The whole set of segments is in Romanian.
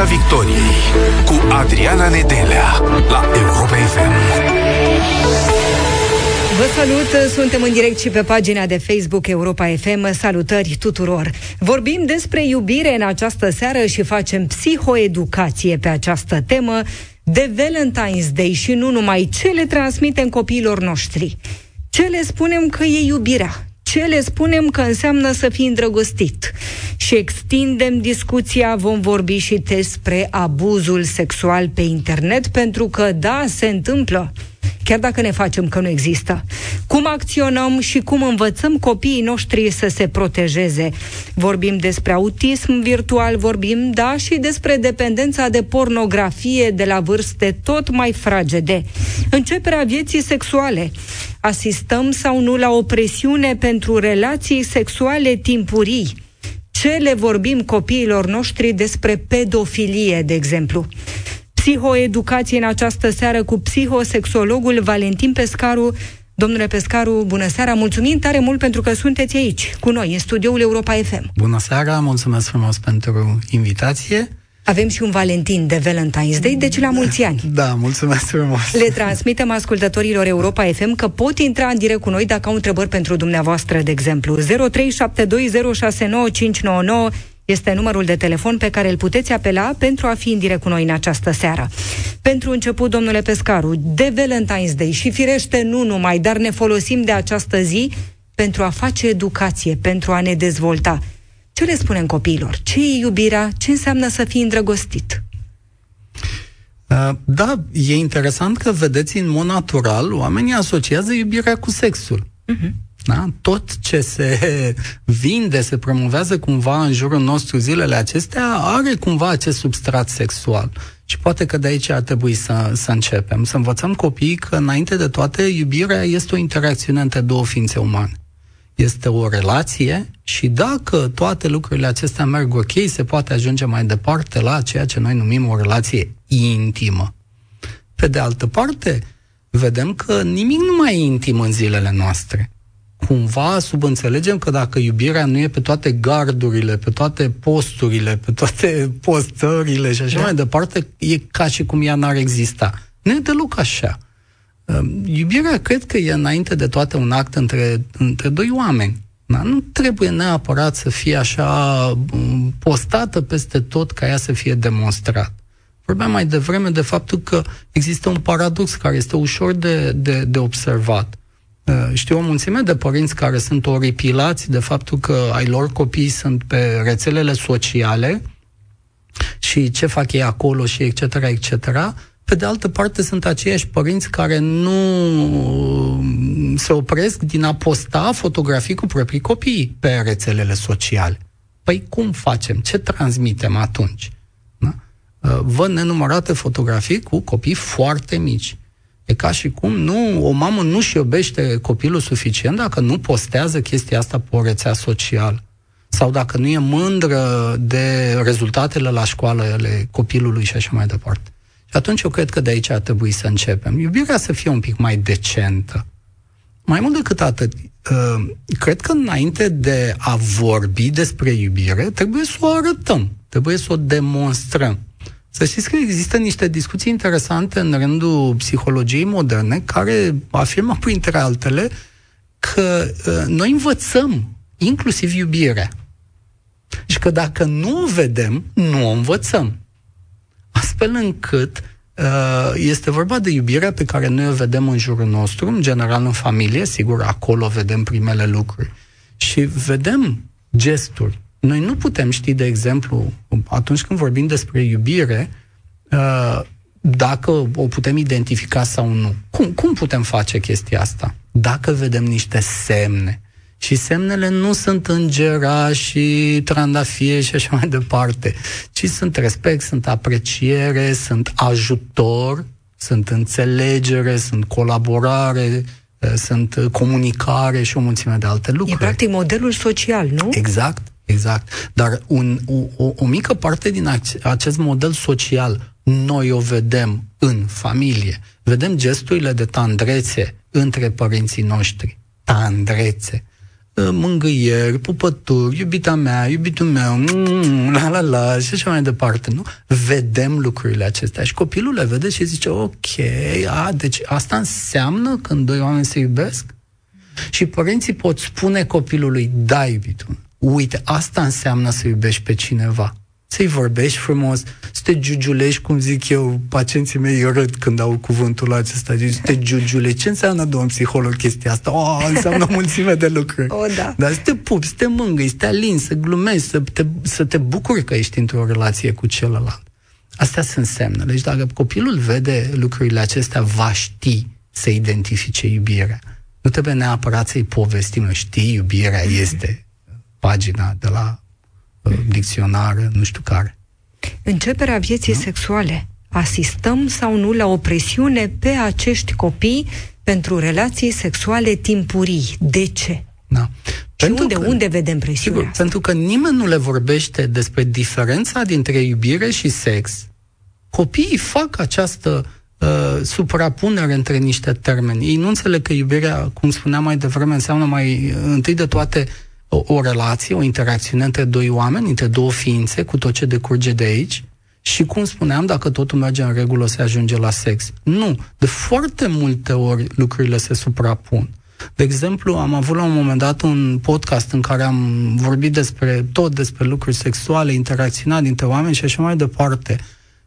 Piața Victoriei cu Adriana Nedelea la Europa FM. Vă salut, suntem în direct și pe pagina de Facebook Europa FM. Salutări tuturor! Vorbim despre iubire în această seară și facem psihoeducație pe această temă de Valentine's Day și nu numai ce le transmitem copiilor noștri. Ce le spunem că e iubirea? Ce le spunem că înseamnă să fii îndrăgostit? Și extindem discuția, vom vorbi și despre abuzul sexual pe internet, pentru că, da, se întâmplă chiar dacă ne facem că nu există. Cum acționăm și cum învățăm copiii noștri să se protejeze. Vorbim despre autism virtual, vorbim, da, și despre dependența de pornografie de la vârste tot mai fragede. Începerea vieții sexuale. Asistăm sau nu la o presiune pentru relații sexuale timpurii ce le vorbim copiilor noștri despre pedofilie, de exemplu psihoeducație în această seară cu psihosexologul Valentin Pescaru. Domnule Pescaru, bună seara! Mulțumim tare mult pentru că sunteți aici, cu noi, în studioul Europa FM. Bună seara, mulțumesc frumos pentru invitație. Avem și un Valentin de Valentine's Day, deci la mulți ani. Da, mulțumesc frumos. Le transmitem ascultătorilor Europa FM că pot intra în direct cu noi dacă au întrebări pentru dumneavoastră, de exemplu. 0372069599 este numărul de telefon pe care îl puteți apela pentru a fi în direct cu noi în această seară. Pentru început, domnule Pescaru, de Valentine's Day și firește nu numai, dar ne folosim de această zi pentru a face educație, pentru a ne dezvolta. Ce le spunem copiilor? Ce e iubirea? Ce înseamnă să fii îndrăgostit? Uh, da, e interesant că vedeți în mod natural oamenii asociază iubirea cu sexul. Uh-huh. Da? Tot ce se vinde, se promovează cumva în jurul nostru zilele acestea, are cumva acest substrat sexual. Și poate că de aici ar trebui să, să începem, să învățăm copiii că, înainte de toate, iubirea este o interacțiune între două ființe umane. Este o relație și dacă toate lucrurile acestea merg ok, se poate ajunge mai departe la ceea ce noi numim o relație intimă. Pe de altă parte, vedem că nimic nu mai e intim în zilele noastre cumva subînțelegem că dacă iubirea nu e pe toate gardurile, pe toate posturile, pe toate postările și așa da. mai departe, e ca și cum ea n-ar exista. Nu e deloc așa. Ehm, iubirea cred că e înainte de toate un act între, între doi oameni. Da? Nu trebuie neapărat să fie așa mm, postată peste tot ca ea să fie demonstrat. Vorbeam mai devreme de faptul că există un paradox care este ușor de, de, de observat. Uh, știu o mulțime de părinți care sunt oripilați de faptul că ai lor copii sunt pe rețelele sociale și ce fac ei acolo și etc., etc., pe de altă parte, sunt aceiași părinți care nu se opresc din a posta fotografii cu proprii copii pe rețelele sociale. Păi cum facem? Ce transmitem atunci? Da? Uh, văd nenumărate fotografii cu copii foarte mici. E ca și cum nu, o mamă nu-și iubește copilul suficient dacă nu postează chestia asta pe o rețea socială. Sau dacă nu e mândră de rezultatele la școală ale copilului și așa mai departe. Și atunci eu cred că de aici ar trebui să începem. Iubirea să fie un pic mai decentă. Mai mult decât atât, uh, cred că înainte de a vorbi despre iubire, trebuie să o arătăm, trebuie să o demonstrăm. Să știți că există niște discuții interesante în rândul psihologiei moderne care afirmă, printre altele, că uh, noi învățăm inclusiv iubirea. Și că dacă nu o vedem, nu o învățăm. Astfel încât uh, este vorba de iubirea pe care noi o vedem în jurul nostru, în general în familie, sigur, acolo vedem primele lucruri. Și vedem gesturi, noi nu putem ști, de exemplu, atunci când vorbim despre iubire, uh, dacă o putem identifica sau nu. Cum, cum putem face chestia asta? Dacă vedem niște semne. Și semnele nu sunt îngera și trandafie și așa mai departe, ci sunt respect, sunt apreciere, sunt ajutor, sunt înțelegere, sunt colaborare, uh, sunt comunicare și o mulțime de alte lucruri. E practic modelul social, nu? Exact. Exact. Dar un, o, o mică parte din acest model social noi o vedem în familie. Vedem gesturile de tandrețe între părinții noștri. Tandrețe. mângâieri, pupături, iubita mea, iubitul meu, mm, la la la și așa mai departe, nu? Vedem lucrurile acestea și copilul le vede și zice, ok, a, deci asta înseamnă când doi oameni se iubesc? Și părinții pot spune copilului, da, iubitul, uite, asta înseamnă să iubești pe cineva să-i vorbești frumos, să te giugiulești, cum zic eu, pacienții mei râd când au cuvântul acesta, deci să te giugiule. Ce înseamnă, domn psiholog, chestia asta? Oh, înseamnă o mulțime de lucruri. O, da. Dar să te pupi, să te mângâi, să te alini, să glumești, să te, să te bucuri că ești într-o relație cu celălalt. Astea sunt semne. Deci dacă copilul vede lucrurile acestea, va ști să identifice iubirea. Nu trebuie neapărat să-i povestim, știi, iubirea este pagina de la dicționar, nu știu care. Începerea vieții da? sexuale. Asistăm sau nu la o presiune pe acești copii pentru relații sexuale timpurii. De ce? Da. Și pentru unde, că, unde vedem presiunea sigur, asta? Pentru că nimeni nu le vorbește despre diferența dintre iubire și sex. Copiii fac această uh, suprapunere între niște termeni. Ei nu înțeleg că iubirea, cum spuneam mai devreme, înseamnă mai întâi de toate o, o relație, o interacțiune între doi oameni, între două ființe, cu tot ce decurge de aici. Și cum spuneam, dacă totul merge în regulă, se ajunge la sex. Nu. De foarte multe ori lucrurile se suprapun. De exemplu, am avut la un moment dat un podcast în care am vorbit despre tot despre lucruri sexuale, interacțiunea dintre oameni și așa mai departe.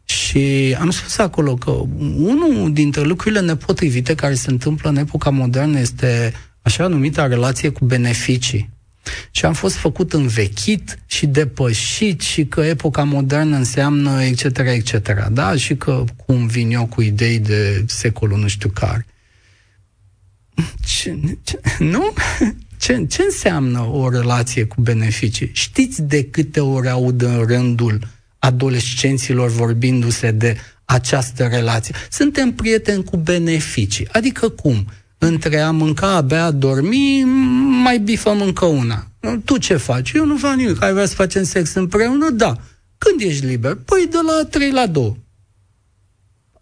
Și am spus acolo că unul dintre lucrurile nepotrivite care se întâmplă în epoca modernă este așa numita relație cu beneficii și am fost făcut învechit și depășit și că epoca modernă înseamnă etc., etc., da? Și că cum vin eu cu idei de secolul nu știu care. Ce, ce, nu? Ce, ce înseamnă o relație cu beneficii? Știți de câte ori aud în rândul adolescenților vorbindu-se de această relație? Suntem prieteni cu beneficii. Adică cum? Între a mânca, a bea, a dormi, mai bifăm încă una. Tu ce faci? Eu nu fac nimic. Ai vrea să facem sex împreună? Da. Când ești liber? Păi de la 3 la 2.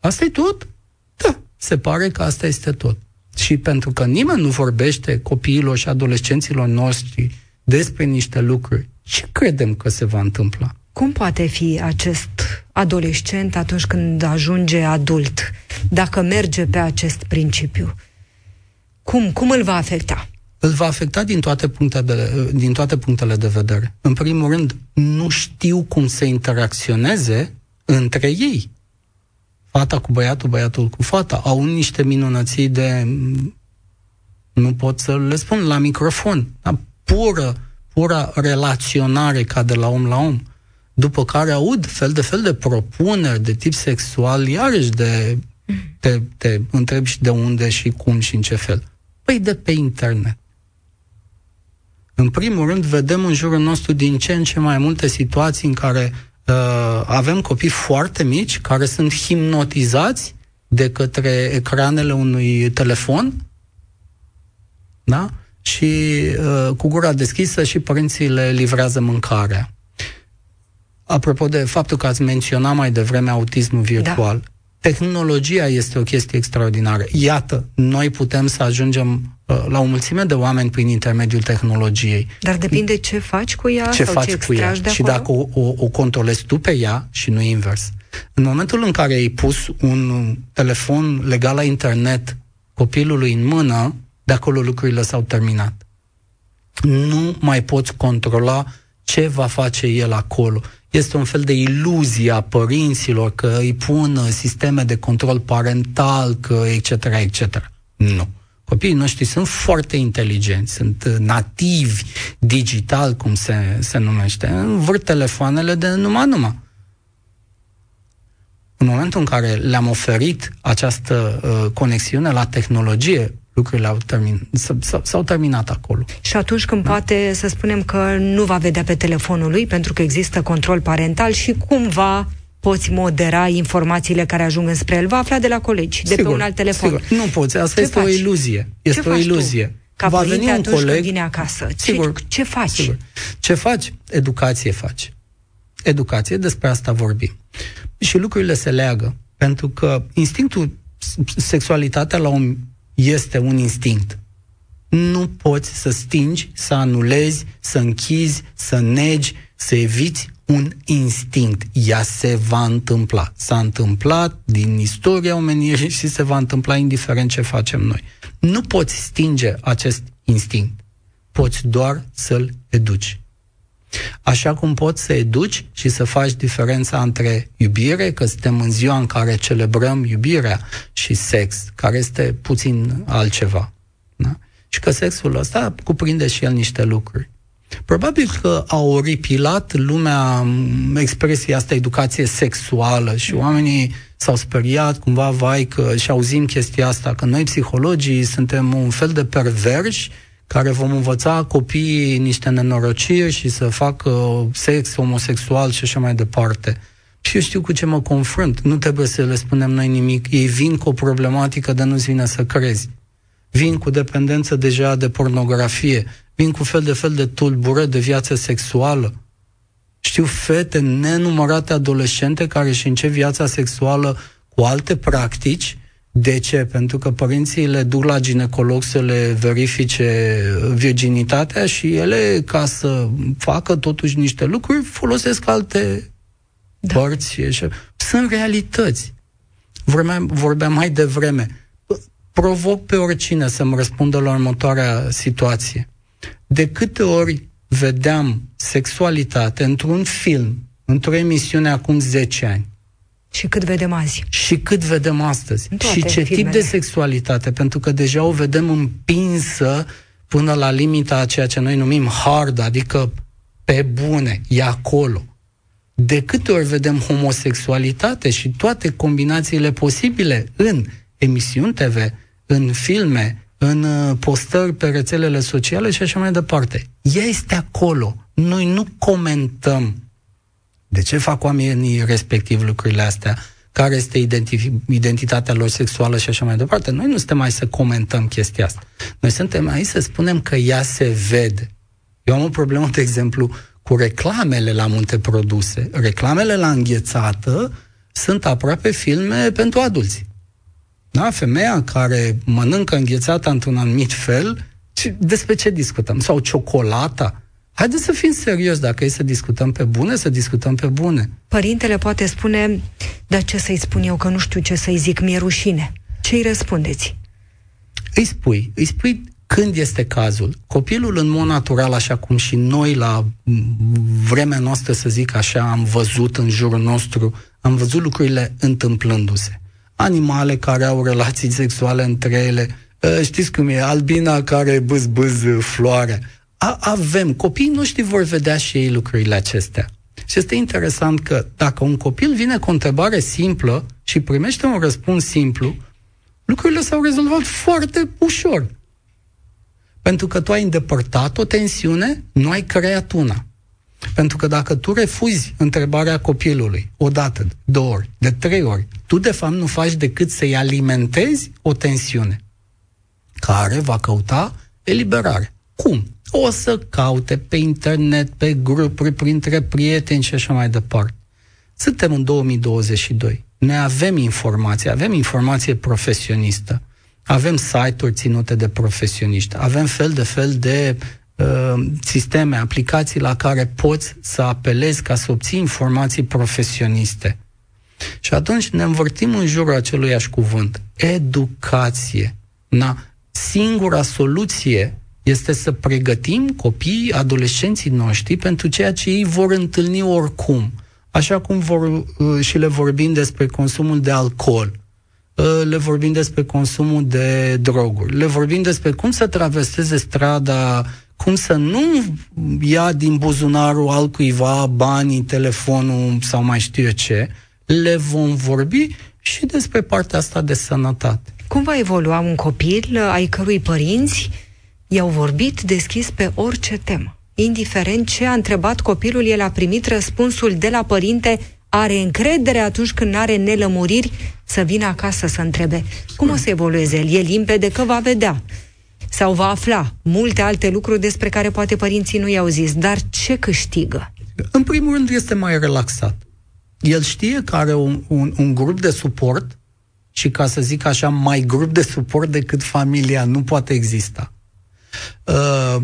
Asta e tot? Da. Se pare că asta este tot. Și pentru că nimeni nu vorbește copiilor și adolescenților noștri despre niște lucruri, ce credem că se va întâmpla? Cum poate fi acest adolescent atunci când ajunge adult, dacă merge pe acest principiu? Cum, cum îl va afecta? Îl va afecta din toate, punctele, din toate punctele de vedere. În primul rând, nu știu cum să interacționeze între ei. Fata cu băiatul, băiatul cu fata. Au niște minunății de... Nu pot să le spun la microfon. Da? Pură, pura relaționare ca de la om la om. După care aud fel de fel de propuneri de tip sexual, iarăși de te, te întrebi și de unde și cum și în ce fel. Păi de pe internet. În primul rând, vedem în jurul nostru din ce în ce mai multe situații în care uh, avem copii foarte mici care sunt hipnotizați de către ecranele unui telefon, da? Și uh, cu gura deschisă și părinții le livrează mâncarea. Apropo de faptul că ați menționat mai devreme autismul virtual, da. Tehnologia este o chestie extraordinară. Iată, noi putem să ajungem uh, la o mulțime de oameni prin intermediul tehnologiei. Dar depinde ce faci cu ea ce sau faci ce cu ea de și dacă o, o, o controlezi tu pe ea și nu invers. În momentul în care ai pus un telefon legal la internet copilului în mână, de acolo lucrurile s-au terminat. Nu mai poți controla ce va face el acolo este un fel de iluzie a părinților că îi pun sisteme de control parental, că etc., etc. Nu. Copiii noștri sunt foarte inteligenți, sunt nativi digital, cum se, se numește, învâr telefoanele de numai numai. În momentul în care le-am oferit această uh, conexiune la tehnologie, lucrurile au termin, s-au terminat acolo. Și atunci când da? poate să spunem că nu va vedea pe telefonul lui pentru că există control parental și cumva poți modera informațiile care ajung înspre el, va afla de la colegi, de sigur, pe un alt telefon. Sigur. Nu poți, asta ce este faci? o iluzie. Este ce o iluzie. Tu? Ca va veni un coleg, când vine acasă. Sigur, ce, ce faci? Sigur. Ce faci? Educație faci. Educație, despre asta vorbim. Și lucrurile se leagă. Pentru că instinctul, sexualitatea la un este un instinct. nu poți să stingi, să anulezi, să închizi, să negi, să eviți un instinct. Ea se va întâmpla. S-a întâmplat din istoria omenirii și se va întâmpla indiferent ce facem noi. Nu poți stinge acest instinct. Poți doar să-l educi. Așa cum poți să educi și să faci diferența între iubire, că suntem în ziua în care celebrăm iubirea, și sex, care este puțin altceva. Da? Și că sexul ăsta cuprinde și el niște lucruri. Probabil că a oripilat lumea expresia asta educație sexuală și oamenii s-au speriat cumva, vai, că și auzim chestia asta, că noi psihologii suntem un fel de perverși care vom învăța copiii niște nenorociri și să facă sex homosexual și așa mai departe. Și eu știu cu ce mă confrunt. Nu trebuie să le spunem noi nimic. Ei vin cu o problematică de nu-ți vine să crezi. Vin cu dependență deja de pornografie. Vin cu fel de fel de tulbură de viață sexuală. Știu fete nenumărate adolescente care își încep viața sexuală cu alte practici de ce? Pentru că părinții le duc la ginecolog să le verifice virginitatea și ele, ca să facă totuși niște lucruri, folosesc alte da. părți. Sunt realități. Vorbeam, vorbeam mai devreme. Provoc pe oricine să-mi răspundă la următoarea situație. De câte ori vedeam sexualitate într-un film, într-o emisiune acum 10 ani, și cât vedem azi. Și cât vedem astăzi. Și ce filmele. tip de sexualitate, pentru că deja o vedem împinsă până la limita a ceea ce noi numim hard, adică pe bune, e acolo. De câte ori vedem homosexualitate și toate combinațiile posibile în emisiuni TV, în filme, în uh, postări pe rețelele sociale și așa mai departe. Ea este acolo. Noi nu comentăm de ce fac oamenii respectiv lucrurile astea? Care este identif- identitatea lor sexuală și așa mai departe? Noi nu suntem aici să comentăm chestia asta. Noi suntem aici să spunem că ea se vede. Eu am o problemă, de exemplu, cu reclamele la multe produse. Reclamele la înghețată sunt aproape filme pentru adulți. Da? Femeia care mănâncă înghețata într-un anumit fel, despre ce discutăm? Sau ciocolata? Haideți să fim serios, dacă e să discutăm pe bune, să discutăm pe bune. Părintele poate spune, dar ce să-i spun eu, că nu știu ce să-i zic, mi-e rușine. Ce îi răspundeți? Îi spui, îi spui când este cazul. Copilul în mod natural, așa cum și noi la vremea noastră, să zic așa, am văzut în jurul nostru, am văzut lucrurile întâmplându-se. Animale care au relații sexuale între ele, ă, știți cum e, albina care bâz-bâz floare, a, avem, copiii noștri vor vedea și ei lucrurile acestea. Și este interesant că dacă un copil vine cu o întrebare simplă și primește un răspuns simplu, lucrurile s-au rezolvat foarte ușor. Pentru că tu ai îndepărtat o tensiune, nu ai creat una. Pentru că dacă tu refuzi întrebarea copilului o dată, două ori, de trei ori, tu de fapt nu faci decât să-i alimentezi o tensiune care va căuta eliberare. Cum? O să caute pe internet, pe grupuri, printre prieteni și așa mai departe. Suntem în 2022. Noi avem informație, avem informație profesionistă, avem site-uri ținute de profesioniști, avem fel de fel de uh, sisteme, aplicații la care poți să apelezi ca să obții informații profesioniste. Și atunci ne învârtim în jurul aceluiași cuvânt. Educație. Na, singura soluție este să pregătim copiii, adolescenții noștri pentru ceea ce ei vor întâlni oricum. Așa cum vor, uh, și le vorbim despre consumul de alcool, uh, le vorbim despre consumul de droguri, le vorbim despre cum să traverseze strada, cum să nu ia din buzunarul altcuiva banii, telefonul sau mai știu eu ce, le vom vorbi și despre partea asta de sănătate. Cum va evolua un copil ai cărui părinți i-au vorbit deschis pe orice temă. Indiferent ce a întrebat copilul, el a primit răspunsul de la părinte, are încredere atunci când are nelămuriri să vină acasă să întrebe cum o să evolueze el. E limpede că va vedea sau va afla multe alte lucruri despre care poate părinții nu i-au zis. Dar ce câștigă? În primul rând este mai relaxat. El știe că are un, un, un grup de suport și, ca să zic așa, mai grup de suport decât familia nu poate exista. Uh,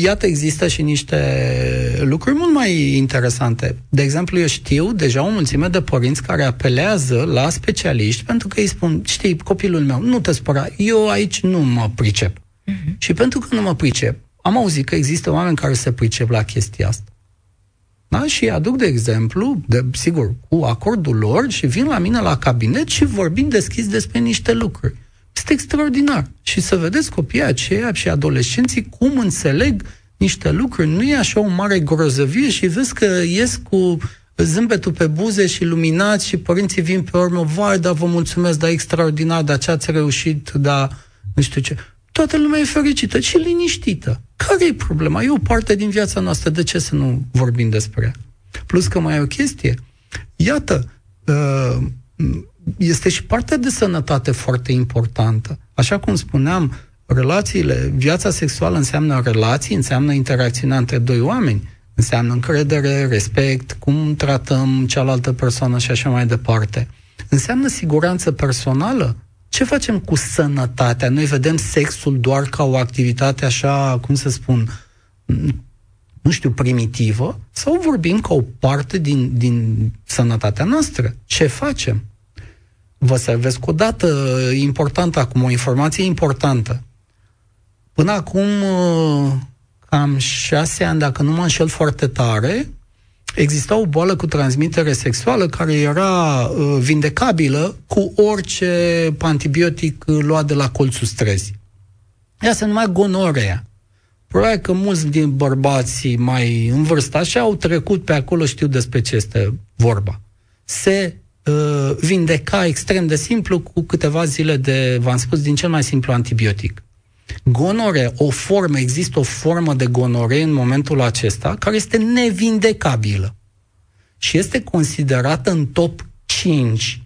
Iată, există și niște lucruri mult mai interesante. De exemplu, eu știu deja o mulțime de părinți care apelează la specialiști pentru că îi spun, știi, copilul meu, nu te spăra, eu aici nu mă pricep. Uh-huh. Și pentru că nu mă pricep, am auzit că există oameni care se pricep la chestia asta. Da? Și aduc de exemplu, de, sigur, cu acordul lor și vin la mine la cabinet și vorbim deschis despre niște lucruri. Este extraordinar. Și să vedeți copiii aceia și adolescenții cum înțeleg niște lucruri. Nu e așa o mare grozăvie și vezi că ies cu zâmbetul pe buze și luminați și părinții vin pe urmă, vai, dar vă mulțumesc, dar extraordinar, dar ce ați reușit, dar nu știu ce. Toată lumea e fericită și liniștită. Care e problema? E o parte din viața noastră. De ce să nu vorbim despre ea? Plus că mai e o chestie. Iată, uh, este și partea de sănătate foarte importantă. Așa cum spuneam, relațiile, viața sexuală înseamnă relații, înseamnă interacțiunea între doi oameni, înseamnă încredere, respect, cum tratăm cealaltă persoană și așa mai departe. Înseamnă siguranță personală. Ce facem cu sănătatea? Noi vedem sexul doar ca o activitate așa, cum să spun, nu știu, primitivă, sau vorbim ca o parte din, din sănătatea noastră? Ce facem? Vă servesc o dată importantă acum, o informație importantă. Până acum, uh, cam șase ani, dacă nu mă înșel foarte tare, exista o boală cu transmitere sexuală care era uh, vindecabilă cu orice antibiotic luat de la colțul străzii. Ea se numea gonorea. Probabil că mulți din bărbații mai în vârstă așa au trecut pe acolo, știu despre ce este vorba. Se uh, vindeca extrem de simplu cu câteva zile de, v-am spus, din cel mai simplu antibiotic. Gonore, o formă, există o formă de gonore în momentul acesta care este nevindecabilă și este considerată în top 5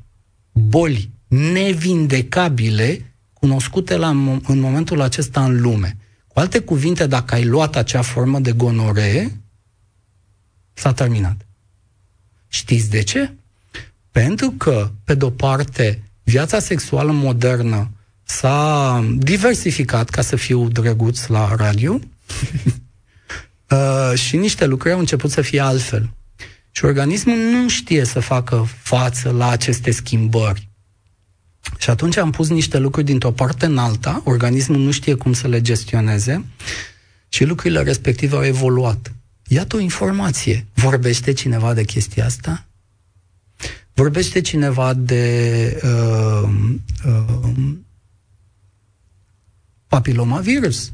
boli nevindecabile cunoscute la, în momentul acesta în lume. Cu alte cuvinte, dacă ai luat acea formă de gonore, s-a terminat. Știți de ce? Pentru că, pe de-o parte, viața sexuală modernă s-a diversificat, ca să fiu drăguț la radio, uh, și niște lucruri au început să fie altfel. Și organismul nu știe să facă față la aceste schimbări. Și atunci am pus niște lucruri dintr-o parte în alta, organismul nu știe cum să le gestioneze și lucrurile respective au evoluat. Iată o informație. Vorbește cineva de chestia asta? Vorbește cineva de uh, uh, papilomavirus,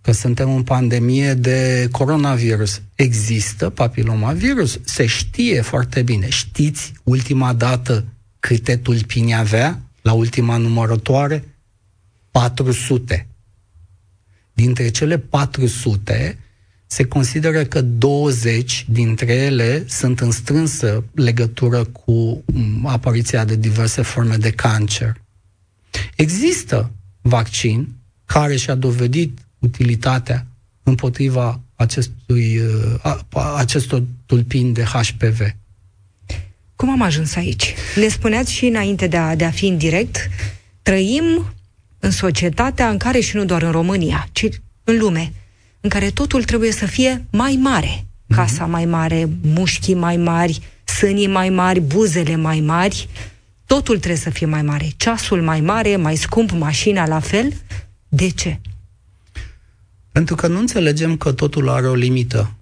că suntem în pandemie de coronavirus. Există papilomavirus, se știe foarte bine. Știți ultima dată câte tulpini avea la ultima numărătoare? 400. Dintre cele 400, se consideră că 20 dintre ele sunt în strânsă legătură cu mm, apariția de diverse forme de cancer. Există vaccin care și-a dovedit utilitatea împotriva acestui, uh, acestor tulpini de HPV. Cum am ajuns aici? Ne spuneați și înainte de a, de a fi în direct, trăim în societatea în care și nu doar în România, ci în lume, în care totul trebuie să fie mai mare. Casa mai mare, mușchii mai mari, sânii mai mari, buzele mai mari, totul trebuie să fie mai mare. Ceasul mai mare, mai scump, mașina la fel. De ce? Pentru că nu înțelegem că totul are o limită,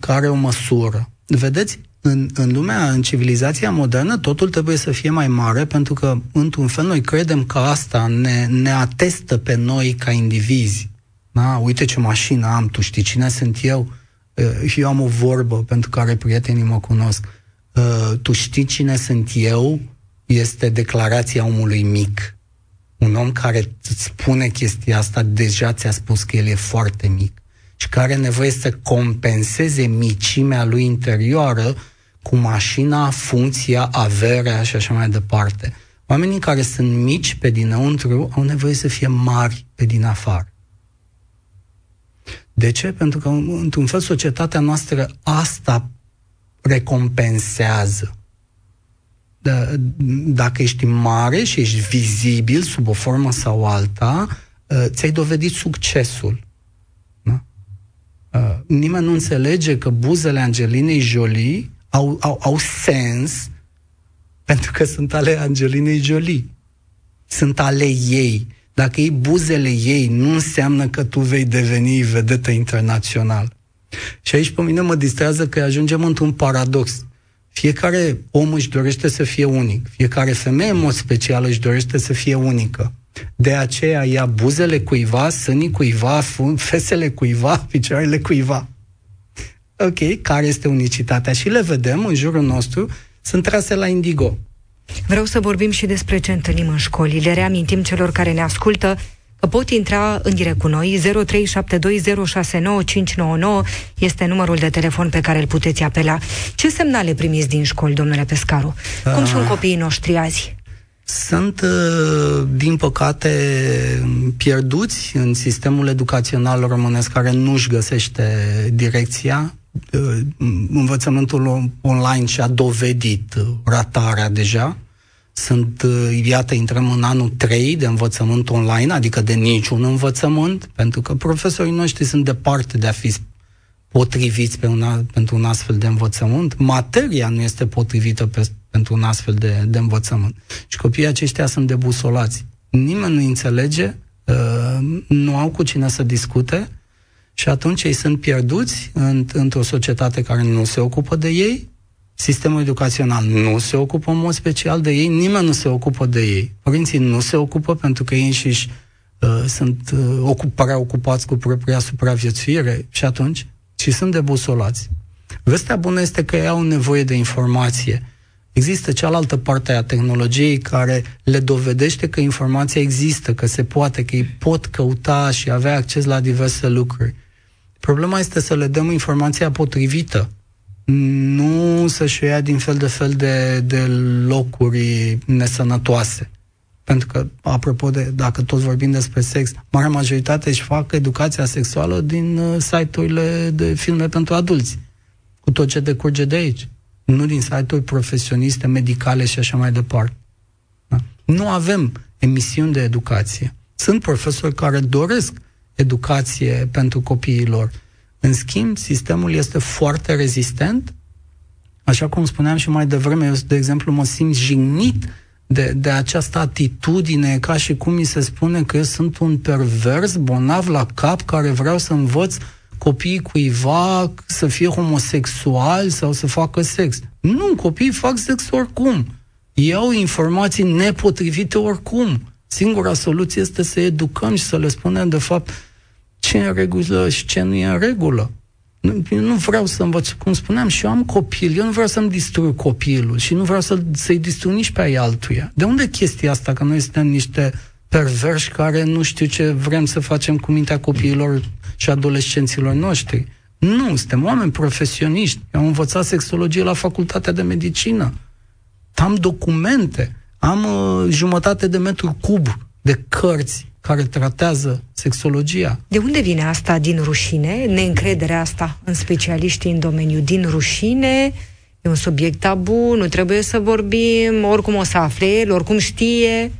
că are o măsură. Vedeți, în, în lumea, în civilizația modernă, totul trebuie să fie mai mare, pentru că, într-un fel, noi credem că asta ne, ne atestă pe noi ca indivizi. Da? Uite ce mașină am, tu știi cine sunt eu? Uh, eu am o vorbă pentru care prietenii mă cunosc. Uh, tu știi cine sunt eu? Este declarația omului mic. Un om care îți spune chestia asta deja ți-a spus că el e foarte mic și care are nevoie să compenseze micimea lui interioară cu mașina, funcția, averea și așa mai departe. Oamenii care sunt mici pe dinăuntru au nevoie să fie mari pe din afară. De ce? Pentru că, într-un fel, societatea noastră asta recompensează. D- dacă ești mare și ești vizibil sub o formă sau alta, uh, ți-ai dovedit succesul. Da? Uh, nimeni nu înțelege că buzele Angelinei Jolie au, au, au sens pentru că sunt ale Angelinei Jolie. Sunt ale ei. Dacă ei buzele ei, nu înseamnă că tu vei deveni vedetă internațional. Și aici pe mine mă distrează că ajungem într-un paradox. Fiecare om își dorește să fie unic. Fiecare femeie, în mod special, își dorește să fie unică. De aceea ia buzele cuiva, sânii cuiva, fesele cuiva, picioarele cuiva. Ok, care este unicitatea? Și le vedem în jurul nostru, sunt trase la indigo. Vreau să vorbim și despre ce întâlnim în școli. Le reamintim celor care ne ascultă că pot intra în direct cu noi. 0372069599 este numărul de telefon pe care îl puteți apela. Ce semnale primiți din școli, domnule Pescaru? Cum uh, sunt copiii noștri azi? Sunt, uh, din păcate, pierduți în sistemul educațional românesc care nu-și găsește direcția. Uh, învățământul online și-a dovedit ratarea deja sunt, uh, iată, intrăm în anul 3 de învățământ online, adică de niciun învățământ, pentru că profesorii noștri sunt departe de a fi potriviți pe un, pentru un astfel de învățământ. Materia nu este potrivită pe, pentru un astfel de, de învățământ. Și copiii aceștia sunt debusolați. Nimeni nu înțelege, uh, nu au cu cine să discute și atunci ei sunt pierduți în, într-o societate care nu se ocupă de ei Sistemul educațional nu se ocupă în mod special de ei, nimeni nu se ocupă de ei. Părinții nu se ocupă pentru că ei înșiși uh, sunt uh, ocup, prea ocupați cu propria supraviețuire și atunci și sunt debusolați. Vestea bună este că ei au nevoie de informație. Există cealaltă parte a tehnologiei care le dovedește că informația există, că se poate, că ei pot căuta și avea acces la diverse lucruri. Problema este să le dăm informația potrivită nu să-și ia din fel de fel de, de locuri nesănătoase. Pentru că, apropo de, dacă tot vorbim despre sex, marea majoritate își fac educația sexuală din uh, site-urile de filme pentru adulți, cu tot ce decurge de aici. Nu din site-uri profesioniste, medicale și așa mai departe. Da? Nu avem emisiuni de educație. Sunt profesori care doresc educație pentru copiii lor, în schimb, sistemul este foarte rezistent. Așa cum spuneam și mai devreme, eu, de exemplu, mă simt jignit de, de această atitudine, ca și cum mi se spune că eu sunt un pervers bolnav la cap care vreau să învăț copiii cuiva să fie homosexual sau să facă sex. Nu, copiii fac sex oricum. Iau informații nepotrivite oricum. Singura soluție este să educăm și să le spunem, de fapt, ce e în regulă și ce nu e în regulă. Nu, eu nu vreau să învăț, cum spuneam, și eu am copil, eu nu vreau să-mi distrug copilul și nu vreau să, să-i distrug nici pe ai altuia. De unde chestia asta, că noi suntem niște perverși care nu știu ce vrem să facem cu mintea copiilor și adolescenților noștri? Nu, suntem oameni profesioniști. Eu am învățat sexologie la facultatea de medicină. Am documente, am uh, jumătate de metru cub de cărți care tratează sexologia. De unde vine asta din rușine, neîncrederea asta în specialiștii în domeniu? Din rușine, e un subiect tabu, nu trebuie să vorbim, oricum o să afle el, oricum știe.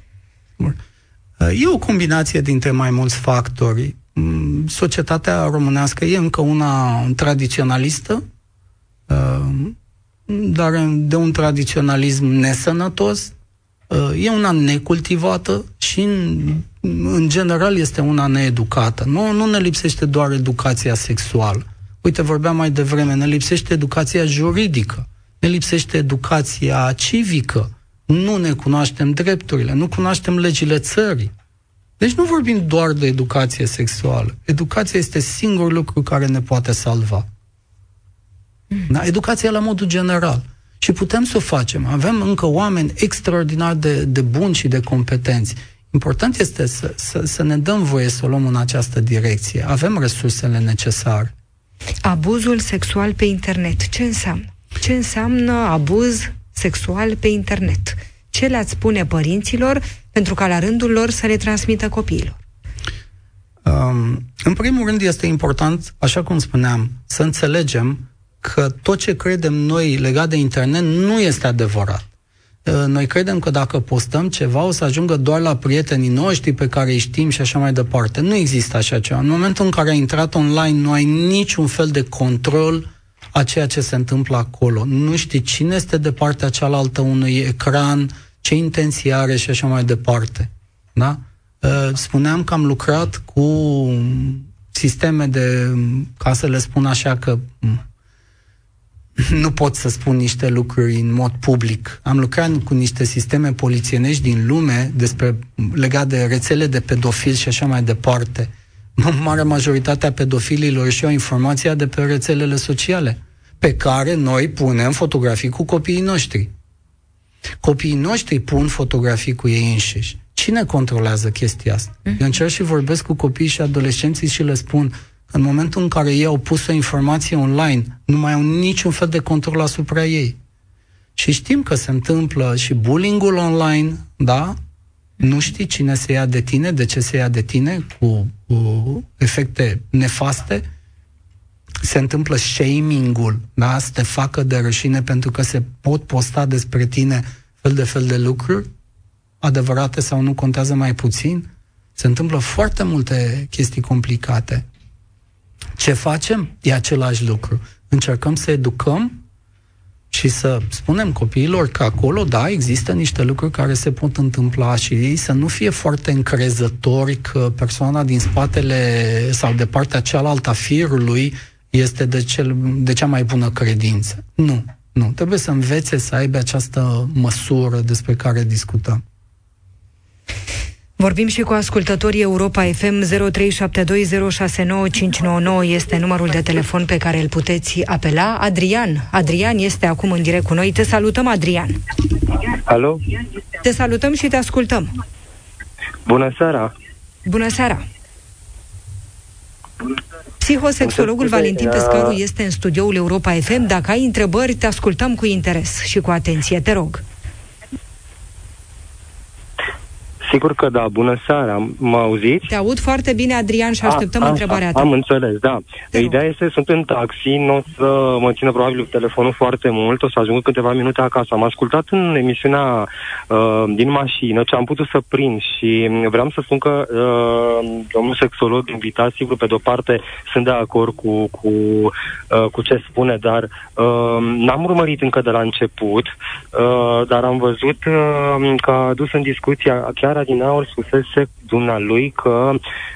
E o combinație dintre mai mulți factori. Mm, societatea românească e încă una tradiționalistă, uh, dar de un tradiționalism nesănătos, uh, e una necultivată și în în general este una needucată. Nu, nu ne lipsește doar educația sexuală. Uite, vorbeam mai devreme, ne lipsește educația juridică, ne lipsește educația civică, nu ne cunoaștem drepturile, nu cunoaștem legile țării. Deci nu vorbim doar de educație sexuală. Educația este singurul lucru care ne poate salva. Da? Educația la modul general. Și putem să o facem. Avem încă oameni extraordinar de, de buni și de competenți. Important este să, să, să ne dăm voie să o luăm în această direcție. Avem resursele necesare. Abuzul sexual pe internet. Ce înseamnă? Ce înseamnă abuz sexual pe internet? Ce le-ați spune părinților pentru ca la rândul lor să le transmită copiilor? Um, în primul rând este important, așa cum spuneam, să înțelegem că tot ce credem noi legat de internet nu este adevărat. uh, noi credem că dacă postăm ceva o să ajungă doar la prietenii noștri pe care îi știm și așa mai departe. Nu există așa ceva. În momentul în care ai intrat online, nu ai niciun fel de control a ceea ce se întâmplă acolo. Nu știi cine este de partea cealaltă unui ecran, ce intenție are și așa mai departe. Da? Uh, spuneam că am lucrat cu sisteme de, ca să le spun așa că nu pot să spun niște lucruri în mod public. Am lucrat cu niște sisteme polițienești din lume despre legat de rețele de pedofili și așa mai departe. Marea majoritate a pedofililor și o informația de pe rețelele sociale, pe care noi punem fotografii cu copiii noștri. Copiii noștri pun fotografii cu ei înșiși. Cine controlează chestia asta? Mm-hmm. Eu încerc și vorbesc cu copiii și adolescenții și le spun, în momentul în care ei au pus o informație online, nu mai au niciun fel de control asupra ei. Și știm că se întâmplă și bullying-ul online, da? Nu știi cine se ia de tine, de ce se ia de tine, cu, cu efecte nefaste. Se întâmplă shaming-ul, da? Să te facă de rășine pentru că se pot posta despre tine fel de fel de lucruri, adevărate sau nu contează mai puțin. Se întâmplă foarte multe chestii complicate. Ce facem? E același lucru. Încercăm să educăm și să spunem copiilor că acolo, da, există niște lucruri care se pot întâmpla și ei să nu fie foarte încrezători că persoana din spatele sau de partea cealaltă a firului este de, cel, de cea mai bună credință. Nu, nu. Trebuie să învețe să aibă această măsură despre care discutăm. Vorbim și cu ascultătorii Europa FM 0372069599 este numărul de telefon pe care îl puteți apela. Adrian, Adrian este acum în direct cu noi. Te salutăm, Adrian. Alo? Te salutăm și te ascultăm. Bună seara. Bună seara. Psihosexologul Valentin Pescaru este în studioul Europa FM. Dacă ai întrebări, te ascultăm cu interes și cu atenție. Te rog. Sigur că da, bună seara, mă auziți? Te aud foarte bine, Adrian, și așteptăm a, întrebarea ta. Am înțeles, da. Ideea este, sunt în taxi, nu o să mă țină probabil telefonul foarte mult, o să ajung câteva minute acasă. Am ascultat în emisiunea uh, din mașină ce am putut să prind și vreau să spun că uh, domnul sexolog invitat, sigur, pe de-o parte sunt de acord cu, cu, uh, cu ce spune, dar uh, n-am urmărit încă de la început, uh, dar am văzut uh, că a adus în discuția chiar din aur spusese dumnealui că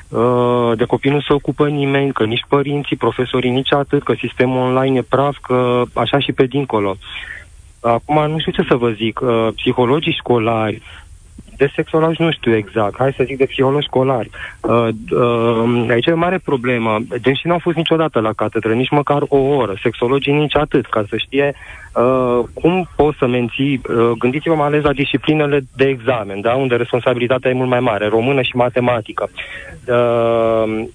uh, de copii nu se ocupă nimeni, că nici părinții, profesorii, nici atât, că sistemul online e praf, că așa și pe dincolo. Acum nu știu ce să vă zic, uh, psihologii școlari, de sexologi nu știu exact, hai să zic de psihologi școlari. Uh, uh, aici e o mare problemă. Deși nu au fost niciodată la catedră, nici măcar o oră. Sexologii nici atât, ca să știe uh, cum poți să menții... Uh, gândiți-vă mai ales la disciplinele de examen, da? unde responsabilitatea e mult mai mare, română și matematică. Uh,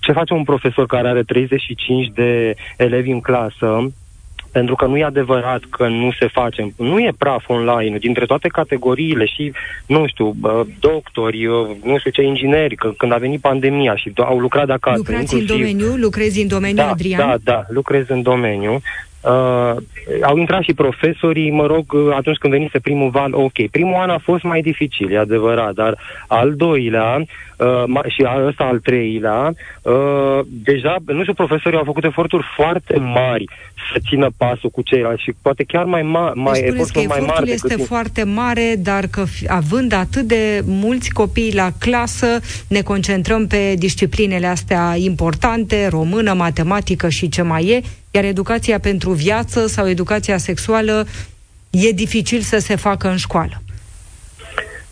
ce face un profesor care are 35 de elevi în clasă pentru că nu e adevărat că nu se face. Nu e praf online. Dintre toate categoriile și, nu știu, doctori, nu știu ce ingineri, că când a venit pandemia și au lucrat de acasă. Lucrați inclusiv... în domeniu? Lucrezi în domeniu, da, Adrian? Da, da, lucrez în domeniu. Uh, au intrat și profesorii, mă rog, atunci când venise primul val, ok. Primul an a fost mai dificil, e adevărat, dar al doilea uh, și ăsta al treilea, uh, deja, nu știu, profesorii au făcut eforturi foarte mari să țină pasul cu ceilalți și poate chiar mai, ma- mai deci efortul că mai mare este decât... foarte mare, dar că având atât de mulți copii la clasă, ne concentrăm pe disciplinele astea importante, română, matematică și ce mai e, iar educația pentru viață sau educația sexuală e dificil să se facă în școală.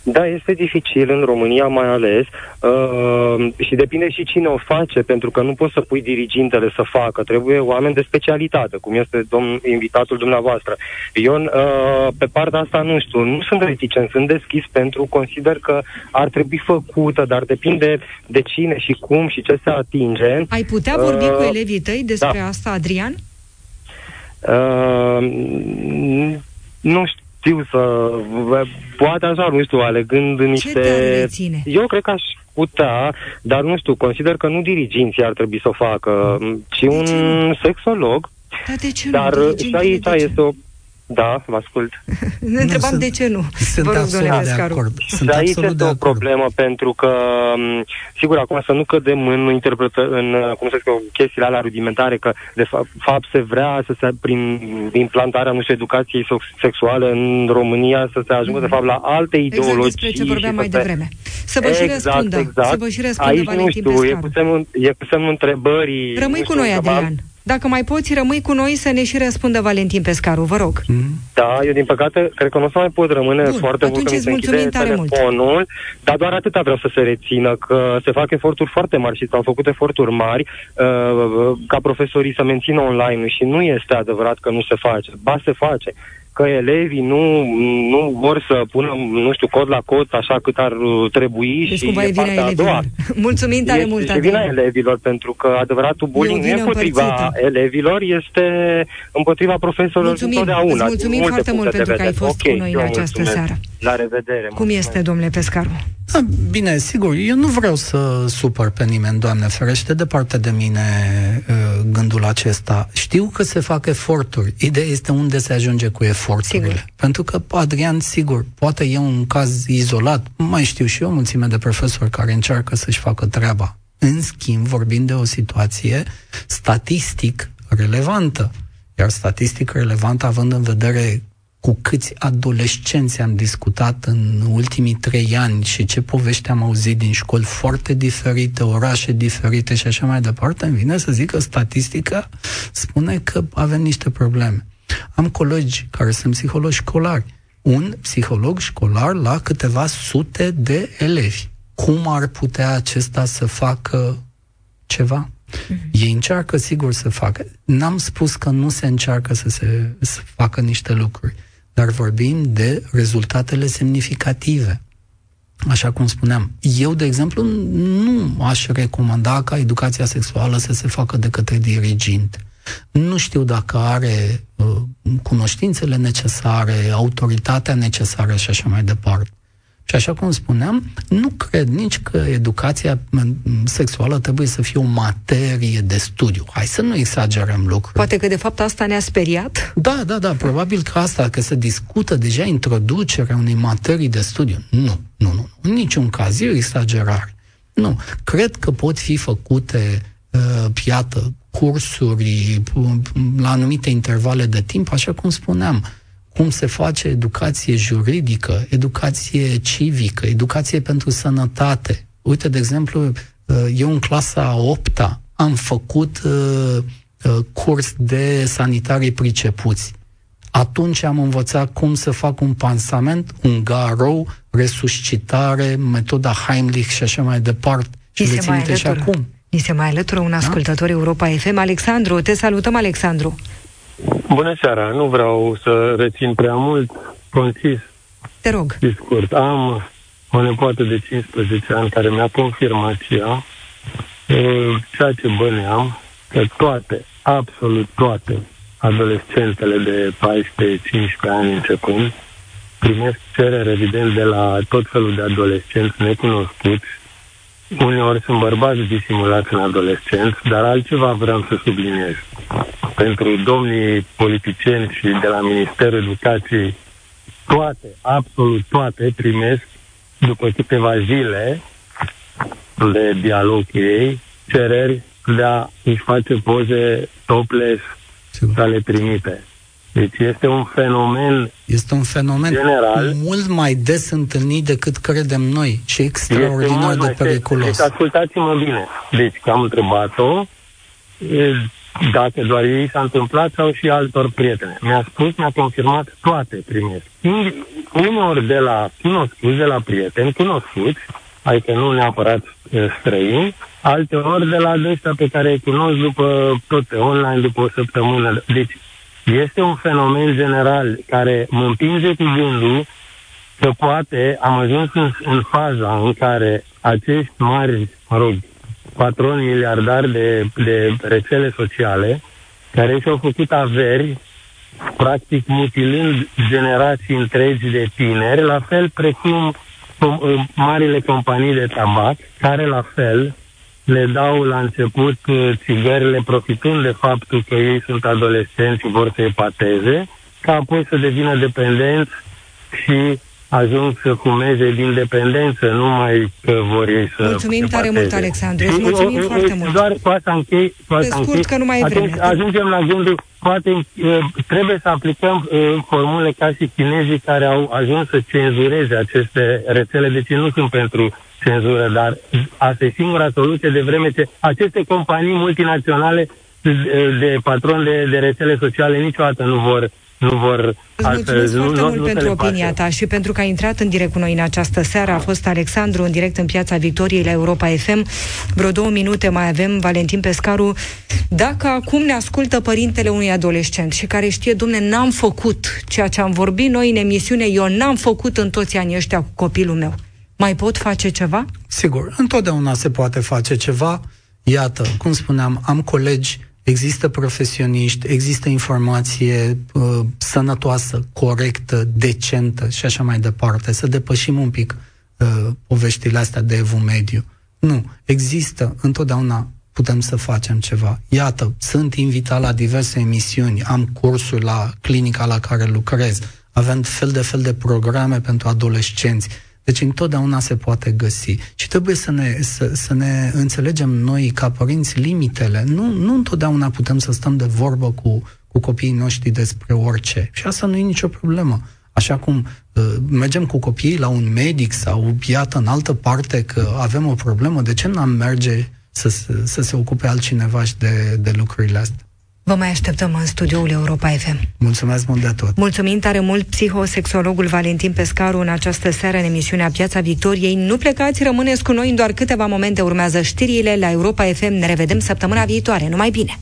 Da, este dificil în România mai ales uh, și depinde și cine o face, pentru că nu poți să pui dirigintele să facă, trebuie oameni de specialitate, cum este domn, invitatul dumneavoastră. Eu uh, pe partea asta nu știu, nu sunt reticent, sunt deschis pentru, consider că ar trebui făcută, dar depinde de cine și cum și ce se atinge. Ai putea vorbi uh, cu elevii tăi despre da. asta, Adrian? Uh, nu știu știu să... Poate așa, nu știu, alegând niște... Eu cred că aș putea, dar nu știu, consider că nu diriginții ar trebui să o facă, ci un sexolog. Dar de ce dar nu? și aici este o Da, vă ascult. ne întrebam sunt, de ce nu. Sunt Vă rog, absolut de acord. Sunt aici absolut este de o problemă, pentru că, sigur, acum să nu cădem în interpretă, în, cum să zic, chestiile alea rudimentare, că de fapt se vrea să se, prin implantarea, nu știu, educației sexuală în România, să se ajungă, mm. de fapt, la alte exact ideologii. Exact despre ce vorbeam mai se... devreme. Să vă exact, și răspundă. Exact. Să vă și răspundă Aici, Valentin nu știu, e cu, semnul, e cu semnul întrebării. Rămâi cu noi, Adrian. Dacă mai poți, rămâi cu noi să ne și răspundă Valentin Pescaru, vă rog. Mm. Da, eu din păcate cred că nu o să mai pot rămâne Bun, foarte mult când se închide telefonul, mult. dar doar atâta vreau să se rețină, că se fac eforturi foarte mari și s-au făcut eforturi mari uh, ca profesorii să mențină online și nu este adevărat că nu se face, ba se face că elevii nu, nu vor să pună, nu știu, cod la cod așa cât ar uh, trebui deci și cumva e vina elevilor. Mulțumim tare mult, E vina elevilor, pentru că adevăratul bullying nu e împotriva împărțită. elevilor, este împotriva profesorilor mulțumim, întotdeauna. Mulțumim foarte mult pentru că ai fost okay, cu noi în această mulțumesc. seară. La revedere. Cum mulțumesc. este, domnule Pescaru? Da, bine, sigur, eu nu vreau să supăr pe nimeni, Doamne ferește, departe de mine uh, gândul acesta. Știu că se fac eforturi. Ideea este unde se ajunge cu eforturile. Sigur. Pentru că Adrian, sigur, poate e un caz izolat. Mai știu și eu o mulțime de profesori care încearcă să-și facă treaba. În schimb, vorbim de o situație statistic relevantă. Iar statistic relevantă având în vedere cu câți adolescenți am discutat în ultimii trei ani și ce povești am auzit din școli foarte diferite, orașe diferite și așa mai departe, îmi vine să zic că statistica spune că avem niște probleme. Am colegi care sunt psihologi școlari. Un psiholog școlar la câteva sute de elevi. Cum ar putea acesta să facă ceva? Mm-hmm. Ei încearcă, sigur, să facă. N-am spus că nu se încearcă să se să facă niște lucruri dar vorbim de rezultatele semnificative. Așa cum spuneam, eu, de exemplu, nu aș recomanda ca educația sexuală să se facă de către dirigint. Nu știu dacă are uh, cunoștințele necesare, autoritatea necesară și așa mai departe. Și așa cum spuneam, nu cred nici că educația sexuală trebuie să fie o materie de studiu. Hai să nu exagerăm lucrurile. Poate că de fapt asta ne-a speriat? Da, da, da, probabil că asta, că se discută deja introducerea unei materii de studiu. Nu, nu, nu, în niciun caz, e o exagerare. Nu, cred că pot fi făcute, uh, iată, cursuri la anumite intervale de timp, așa cum spuneam, cum se face educație juridică, educație civică, educație pentru sănătate. Uite, de exemplu, uh, eu în clasa 8 am făcut uh, uh, curs de sanitarii pricepuți. Atunci am învățat cum să fac un pansament, un garou, resuscitare, metoda Heimlich și așa mai departe. Și le țin și acum. Ni se mai alătură un da? ascultător da? Europa FM. Alexandru, te salutăm, Alexandru. Bună seara, nu vreau să rețin prea mult, concis. Te rog. Discurt. Am o nepoată de 15 ani care mi-a confirmat și ea ceea ce băneam, că toate, absolut toate adolescentele de 14-15 ani începând primesc cerere evident de la tot felul de adolescenți necunoscuți. Uneori sunt bărbați disimulați în adolescenți, dar altceva vreau să subliniez pentru domnii politicieni și de la Ministerul Educației, toate, absolut toate, primesc după câteva zile de dialog cu ei, cereri de a își face poze topless Sigur. să le trimite. Deci este un fenomen Este un fenomen general, mult mai des întâlnit decât credem noi și extraordinar de periculos. Deci ascultați-mă bine. Deci că am întrebat-o, dacă doar ei s-a întâmplat sau și altor prietene. Mi-a spus, mi-a confirmat, toate primesc. Uneori de la cunoscuți, de la prieteni cunoscuți, adică nu neapărat străini, alte ori de la ăștia pe care îi cunosc după tot pe online, după o săptămână. Deci este un fenomen general care mă împinge cu gândul că poate am ajuns în, în faza în care acești mari, mă rog, patroni miliardari de, de rețele sociale care și-au făcut averi practic mutilând generații întregi de tineri, la fel precum com- marile companii de tabac, care la fel le dau la început uh, țigările profitând de faptul că ei sunt adolescenți și vor să epateze ca apoi să devină dependenți și ajung să fumeze din dependență, nu mai că vor ei să Mulțumim tare mult, Alexandru, îți mulțumim o, foarte mult. Doar cu asta închei, cu asta închei. că nu mai e vreme. Ajungem la gândul, poate uh, trebuie să aplicăm uh, formule ca și chinezii care au ajuns să cenzureze aceste rețele, deci nu sunt pentru cenzură, dar asta e singura soluție de vreme ce aceste companii multinaționale de, de patron de, de rețele sociale niciodată nu vor nu vor Îți mulțumesc foarte nu, mult nu pentru opinia pasă. ta și pentru că ai intrat în direct cu noi în această seară. A fost Alexandru în direct în Piața Victoriei la Europa FM. Vreo două minute mai avem Valentin Pescaru. Dacă acum ne ascultă părintele unui adolescent și care știe, dumne, n-am făcut ceea ce am vorbit noi în emisiune, eu n-am făcut în toți anii ăștia cu copilul meu. Mai pot face ceva? Sigur, întotdeauna se poate face ceva. Iată, cum spuneam, am colegi Există profesioniști, există informație uh, sănătoasă, corectă, decentă și așa mai departe. Să depășim un pic uh, poveștile astea de evul mediu. Nu, există, întotdeauna putem să facem ceva. Iată, sunt invitat la diverse emisiuni, am cursuri la clinica la care lucrez, avem fel de fel de programe pentru adolescenți. Deci întotdeauna se poate găsi. Și trebuie să ne, să, să ne înțelegem noi, ca părinți, limitele. Nu, nu întotdeauna putem să stăm de vorbă cu, cu copiii noștri despre orice. Și asta nu e nicio problemă. Așa cum uh, mergem cu copiii la un medic sau iată în altă parte că avem o problemă, de ce n-am merge să, să, să se ocupe altcineva și de, de lucrurile astea? Vă mai așteptăm în studioul Europa FM. Mulțumesc mult de tot. Mulțumim tare mult psihosexologul Valentin Pescaru în această seară în emisiunea Piața Victoriei. Nu plecați, rămâneți cu noi în doar câteva momente. Urmează știrile la Europa FM. Ne revedem săptămâna viitoare. Numai bine!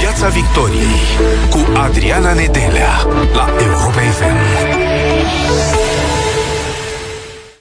Piața Victoriei cu Adriana Nedelea la Europa FM.